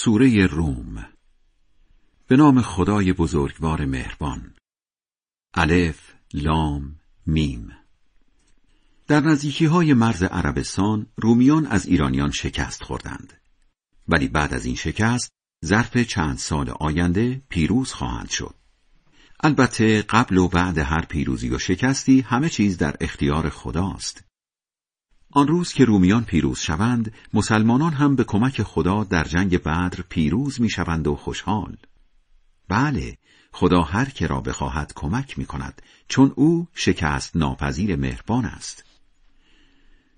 سوره روم. به نام خدای بزرگوار مهربان. الف لام میم. در نزدیکی های مرز عربستان رومیان از ایرانیان شکست خوردند. ولی بعد از این شکست ظرف چند سال آینده پیروز خواهند شد. البته قبل و بعد هر پیروزی و شکستی همه چیز در اختیار خداست. آن روز که رومیان پیروز شوند مسلمانان هم به کمک خدا در جنگ بدر پیروز می شوند و خوشحال بله خدا هر که را بخواهد کمک می کند چون او شکست ناپذیر مهربان است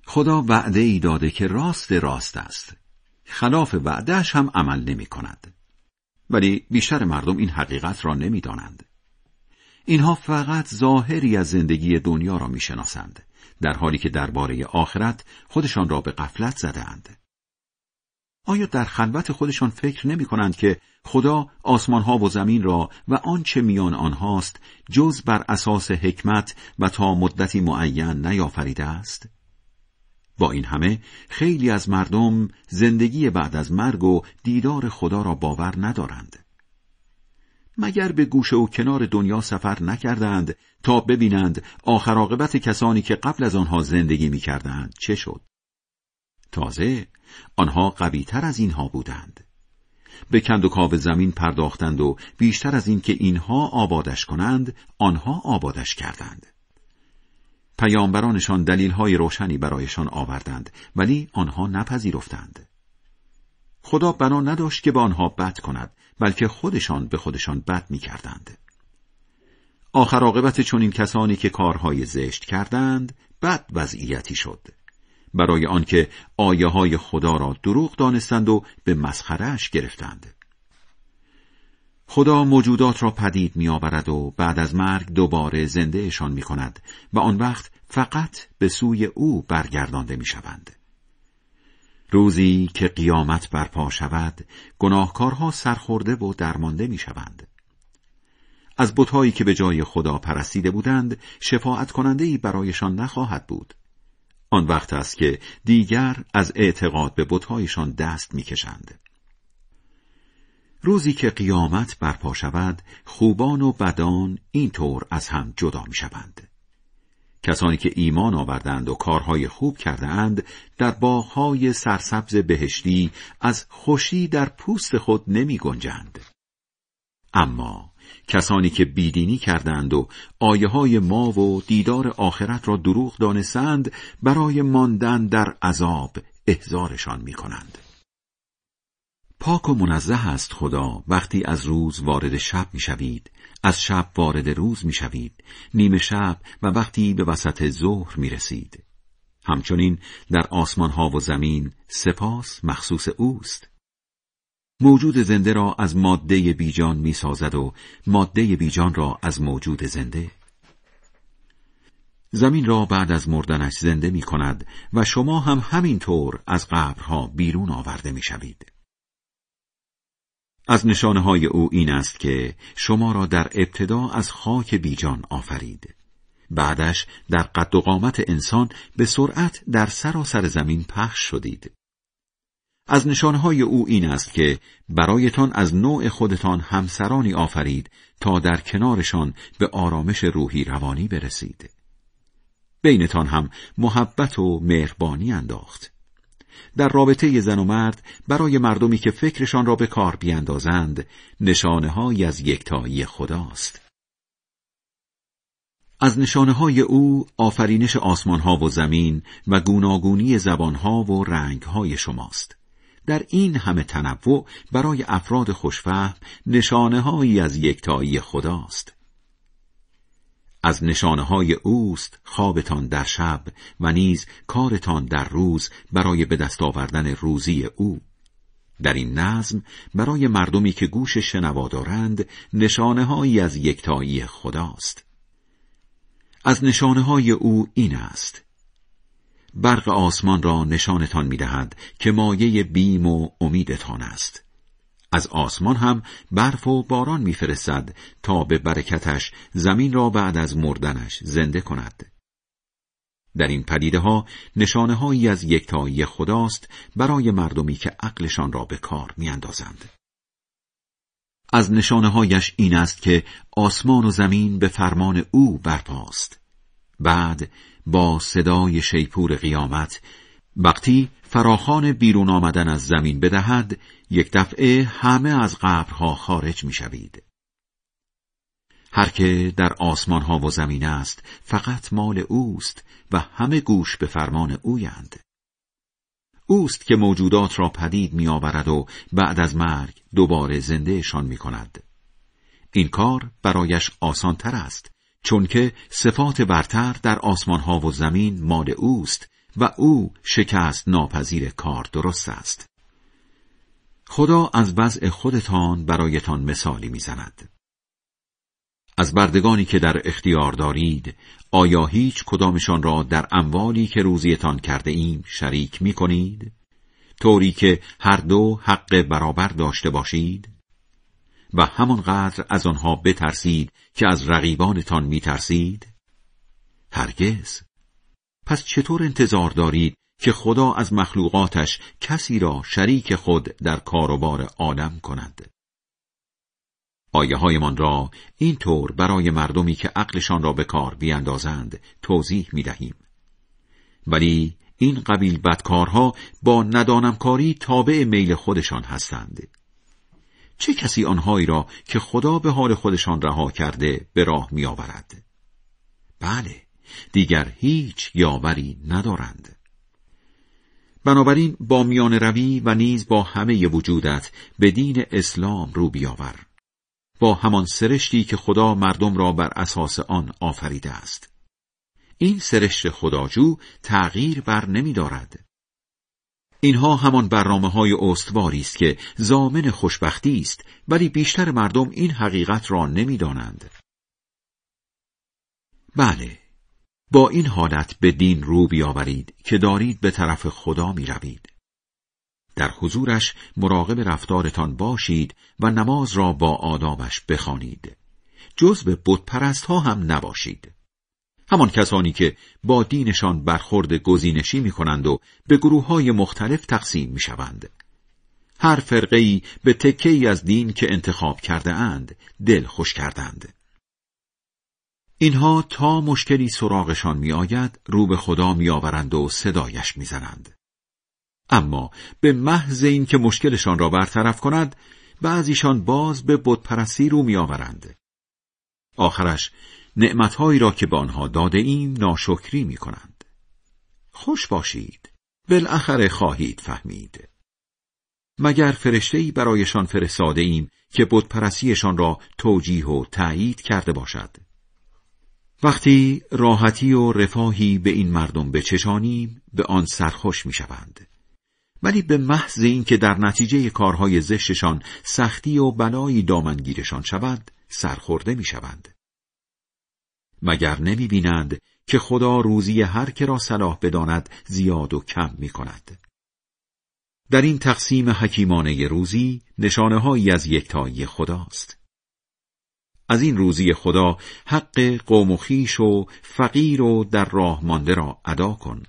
خدا وعده ای داده که راست راست است خلاف وعدهش هم عمل نمی کند ولی بیشتر مردم این حقیقت را نمی دانند. اینها فقط ظاهری از زندگی دنیا را می شناسند. در حالی که درباره آخرت خودشان را به قفلت زدهاند. آیا در خلوت خودشان فکر نمی کنند که خدا آسمان ها و زمین را و آنچه میان آنهاست جز بر اساس حکمت و تا مدتی معین نیافریده است؟ با این همه خیلی از مردم زندگی بعد از مرگ و دیدار خدا را باور ندارند. مگر به گوشه و کنار دنیا سفر نکردند تا ببینند آخر عاقبت کسانی که قبل از آنها زندگی می‌کردند چه شد؟ تازه آنها قویتر از اینها بودند. به کند و کاو زمین پرداختند و بیشتر از این که اینها آبادش کنند آنها آبادش کردند. پیامبرانشان دلیلهای روشنی برایشان آوردند ولی آنها نپذیرفتند. خدا بنا نداشت که به آنها بد کند. بلکه خودشان به خودشان بد می کردند. آخر عاقبت این کسانی که کارهای زشت کردند بد وضعیتی شد برای آنکه آیه های خدا را دروغ دانستند و به مسخرهش گرفتند خدا موجودات را پدید می آورد و بعد از مرگ دوباره زندهشان می کند و آن وقت فقط به سوی او برگردانده می شوند. روزی که قیامت برپا شود گناهکارها سرخورده و درمانده می شوند. از بتهایی که به جای خدا پرستیده بودند شفاعت کننده ای برایشان نخواهد بود. آن وقت است که دیگر از اعتقاد به بتهایشان دست می‌کشند. روزی که قیامت برپا شود خوبان و بدان اینطور از هم جدا می‌شوند. کسانی که ایمان آوردند و کارهای خوب کرده اند در باغهای سرسبز بهشتی از خوشی در پوست خود نمی گنجند. اما کسانی که بیدینی کردند و آیه های ما و دیدار آخرت را دروغ دانستند برای ماندن در عذاب احزارشان می کنند. پاک و منزه است خدا وقتی از روز وارد شب می شوید از شب وارد روز می شوید نیمه شب و وقتی به وسط ظهر می رسید همچنین در آسمان ها و زمین سپاس مخصوص اوست. موجود زنده را از ماده بیجان می سازد و ماده بیجان را از موجود زنده. زمین را بعد از مردنش زنده می کند و شما هم همینطور از قبرها بیرون آورده می شوید. از نشانه های او این است که شما را در ابتدا از خاک بیجان آفرید. بعدش در قد و قامت انسان به سرعت در سراسر زمین پخش شدید. از نشانه های او این است که برایتان از نوع خودتان همسرانی آفرید تا در کنارشان به آرامش روحی روانی برسید. بینتان هم محبت و مهربانی انداخت. در رابطه زن و مرد برای مردمی که فکرشان را به کار بیاندازند نشانه های از یکتایی خداست. از نشانه های او آفرینش آسمان ها و زمین و گوناگونی زبان ها و رنگ های شماست. در این همه تنوع برای افراد خوشفهم نشانه هایی از یکتایی خداست. از نشانه های اوست خوابتان در شب و نیز کارتان در روز برای به دست آوردن روزی او. در این نظم برای مردمی که گوش شنوا دارند نشانه هایی از یکتایی خداست. از نشانه های او این است برق آسمان را نشانتان می دهد که مایه بیم و امیدتان است. از آسمان هم برف و باران میفرستد تا به برکتش زمین را بعد از مردنش زنده کند در این پدیده ها نشانه هایی از یکتایی خداست برای مردمی که عقلشان را به کار میاندازند. از نشانه هایش این است که آسمان و زمین به فرمان او برپاست. بعد با صدای شیپور قیامت وقتی فراخان بیرون آمدن از زمین بدهد یک دفعه همه از قبرها خارج می شوید. هر که در آسمان ها و زمین است فقط مال اوست و همه گوش به فرمان اویند. اوست که موجودات را پدید می آورد و بعد از مرگ دوباره زندهشان می کند. این کار برایش آسان تر است چون که صفات برتر در آسمان ها و زمین مال اوست و او شکست ناپذیر کار درست است. خدا از وضع خودتان برایتان مثالی می‌زند. از بردگانی که در اختیار دارید آیا هیچ کدامشان را در اموالی که روزیتان کرده ایم شریک می کنید؟ طوری که هر دو حق برابر داشته باشید؟ و همانقدر از آنها بترسید که از رقیبانتان می ترسید؟ هرگز پس چطور انتظار دارید که خدا از مخلوقاتش کسی را شریک خود در کاروبار عالم کند؟ آیه هایمان را این طور برای مردمی که عقلشان را به کار بیاندازند توضیح می دهیم. ولی این قبیل بدکارها با ندانمکاری تابع میل خودشان هستند. چه کسی آنهایی را که خدا به حال خودشان رها کرده به راه می آورد؟ بله، دیگر هیچ یاوری ندارند. بنابراین با میان روی و نیز با همه وجودت به دین اسلام رو بیاور. با همان سرشتی که خدا مردم را بر اساس آن آفریده است. این سرشت خداجو تغییر بر نمی دارد. اینها همان برنامه های استواری است که زامن خوشبختی است ولی بیشتر مردم این حقیقت را نمی‌دانند. بله با این حالت به دین رو بیاورید که دارید به طرف خدا می روید. در حضورش مراقب رفتارتان باشید و نماز را با آدابش بخوانید. جز به بتپرست ها هم نباشید. همان کسانی که با دینشان برخورد گزینشی می کنند و به گروه های مختلف تقسیم می شوند. هر فرقه به تکه ای از دین که انتخاب کرده اند دل خوش کردند. اینها تا مشکلی سراغشان می آید رو به خدا می آورند و صدایش می زنند. اما به محض اینکه مشکلشان را برطرف کند بعضیشان باز به بتپرستی رو میآورند آخرش نعمتهایی را که به آنها داده ایم ناشکری می کنند. خوش باشید بالاخره خواهید فهمید مگر فرشتهای برایشان فرستاده ایم که بتپرستیشان را توجیه و تایید کرده باشد وقتی راحتی و رفاهی به این مردم بچشانیم به آن سرخوش می‌شوند ولی به محض اینکه در نتیجه کارهای زشتشان سختی و بلایی دامنگیرشان شود سرخورده می‌شوند مگر نمی بینند که خدا روزی هر که را صلاح بداند زیاد و کم می کند. در این تقسیم حکیمانه روزی نشانه هایی از یکتایی خداست. از این روزی خدا حق قوم و خیش و فقیر و در راه مانده را ادا کن.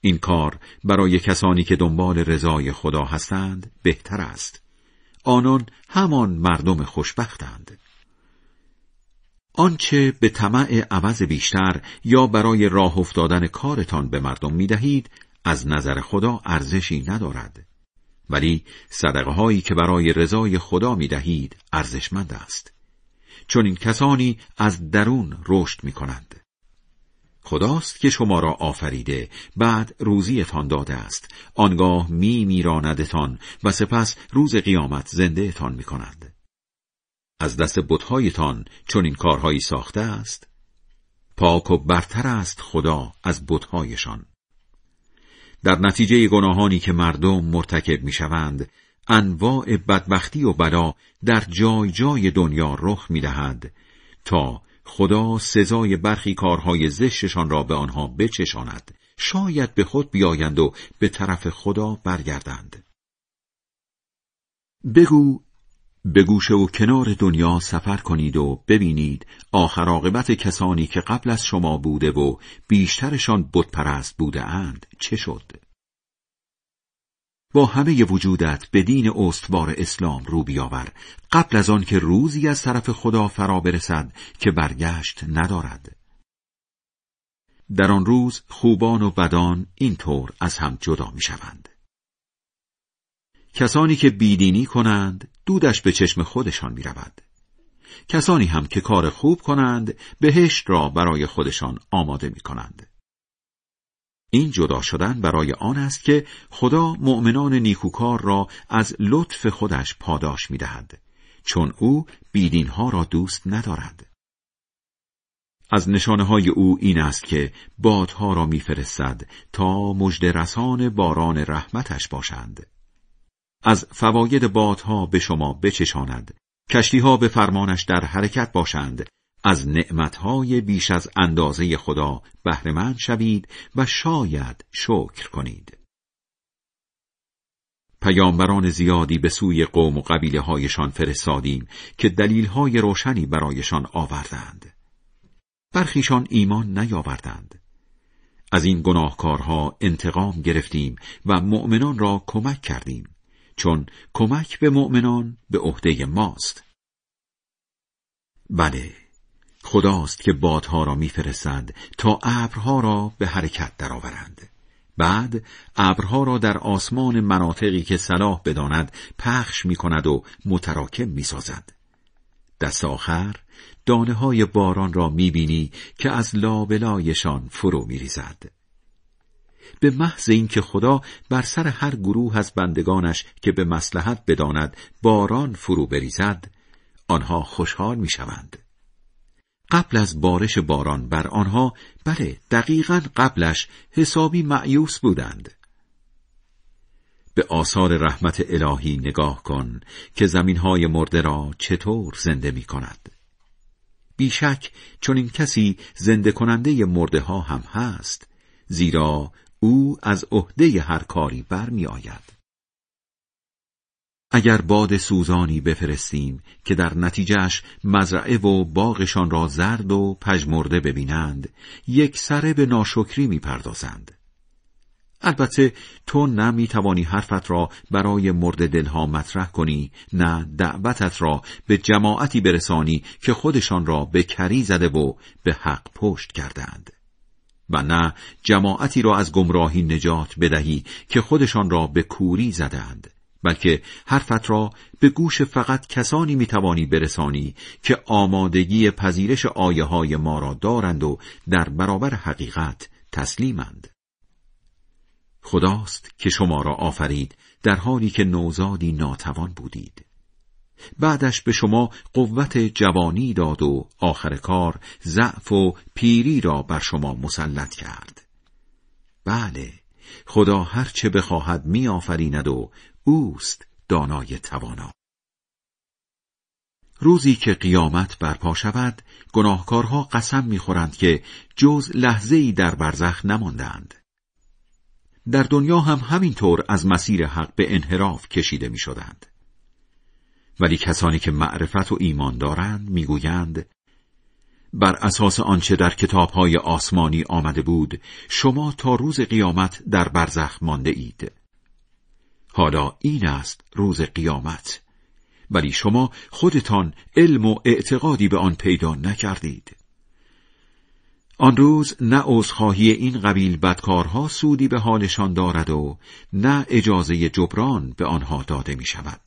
این کار برای کسانی که دنبال رضای خدا هستند بهتر است. آنان همان مردم خوشبختند. آنچه به طمع عوض بیشتر یا برای راه افتادن کارتان به مردم می دهید از نظر خدا ارزشی ندارد ولی صدقه هایی که برای رضای خدا می دهید ارزشمند است چون این کسانی از درون رشد می کنند خداست که شما را آفریده بعد روزیتان داده است. آنگاه می میراندتان و سپس روز قیامت زندهتان می کند از دست بتهایتان چون این کارهایی ساخته است پاک و برتر است خدا از بتهایشان. در نتیجه گناهانی که مردم مرتکب می‌شوند انواع بدبختی و بلا در جای جای دنیا رخ می‌دهد تا خدا سزای برخی کارهای زشتشان را به آنها بچشاند شاید به خود بیایند و به طرف خدا برگردند بگو به گوشه و کنار دنیا سفر کنید و ببینید آخر عاقبت کسانی که قبل از شما بوده و بیشترشان بتپرست بوده اند چه شد؟ با همه وجودت به دین استوار اسلام رو بیاور قبل از آن که روزی از طرف خدا فرا برسد که برگشت ندارد در آن روز خوبان و بدان اینطور از هم جدا می شوند. کسانی که بیدینی کنند دودش به چشم خودشان می رود. کسانی هم که کار خوب کنند بهشت را برای خودشان آماده می کنند. این جدا شدن برای آن است که خدا مؤمنان نیکوکار را از لطف خودش پاداش می دهد. چون او بیدینها را دوست ندارد. از نشانه های او این است که بادها را میفرستد تا مجد رسان باران رحمتش باشند. از فواید بادها به شما بچشاند کشتیها به فرمانش در حرکت باشند از نعمتهای بیش از اندازه خدا بهرهمند شوید و شاید شکر کنید. پیامبران زیادی به سوی قوم و قبیله هایشان فرستادیم که دلیلهای روشنی برایشان آوردند. برخیشان ایمان نیاوردند. از این گناهکارها انتقام گرفتیم و مؤمنان را کمک کردیم چون کمک به مؤمنان به عهده ماست. بله خداست که بادها را میفرستد تا ابرها را به حرکت درآورند بعد ابرها را در آسمان مناطقی که صلاح بداند پخش می کند و متراکم می سازد. دست آخر دانه های باران را می بینی که از لابلایشان فرو می ریزد. به محض اینکه خدا بر سر هر گروه از بندگانش که به مسلحت بداند باران فرو بریزد آنها خوشحال می شوند. قبل از بارش باران بر آنها بله دقیقا قبلش حسابی معیوس بودند به آثار رحمت الهی نگاه کن که زمینهای مرده را چطور زنده می کند بیشک چون این کسی زنده کننده مرده ها هم هست زیرا او از عهده هر کاری برمی آید. اگر باد سوزانی بفرستیم که در نتیجهش مزرعه و باغشان را زرد و پژمرده ببینند یک سره به ناشکری می‌پردازند. البته تو نه می‌توانی حرفت را برای مرد دلها مطرح کنی نه دعوتت را به جماعتی برسانی که خودشان را به کری زده و به حق پشت کردند. و نه جماعتی را از گمراهی نجات بدهی که خودشان را به کوری زدند. بلکه حرفت را به گوش فقط کسانی می‌توانی برسانی که آمادگی پذیرش آیه های ما را دارند و در برابر حقیقت تسلیمند. خداست که شما را آفرید در حالی که نوزادی ناتوان بودید. بعدش به شما قوت جوانی داد و آخر کار ضعف و پیری را بر شما مسلط کرد. بله خدا هر چه بخواهد می آفریند و اوست دانای توانا. روزی که قیامت برپا شود گناهکارها قسم می‌خورند که جز لحظه ای در برزخ نماندند. در دنیا هم همینطور از مسیر حق به انحراف کشیده می شدند. ولی کسانی که معرفت و ایمان دارند می‌گویند بر اساس آنچه در کتابهای آسمانی آمده بود شما تا روز قیامت در برزخ مانده اید. حالا این است روز قیامت ولی شما خودتان علم و اعتقادی به آن پیدا نکردید آن روز نه عذرخواهی این قبیل بدکارها سودی به حالشان دارد و نه اجازه جبران به آنها داده می شود.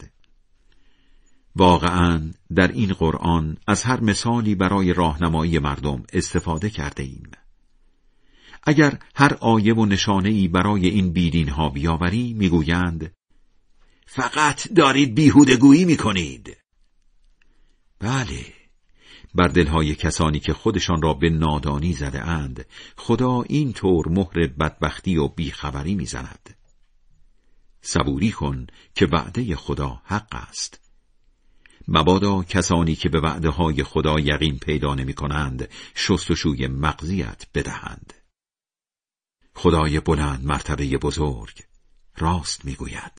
واقعا در این قرآن از هر مثالی برای راهنمایی مردم استفاده کرده ایم. اگر هر آیه و نشانه ای برای این بیدین ها بیاوری می‌گویند فقط دارید بیهودگویی می‌کنید. بله بر دلهای کسانی که خودشان را به نادانی زده اند خدا این طور مهر بدبختی و بیخبری می‌زند. صبوری کن که وعده خدا حق است. مبادا کسانی که به وعده های خدا یقین پیدا نمی کنند شستشوی مغزیت بدهند. خدای بلند مرتبه بزرگ راست می‌گوید.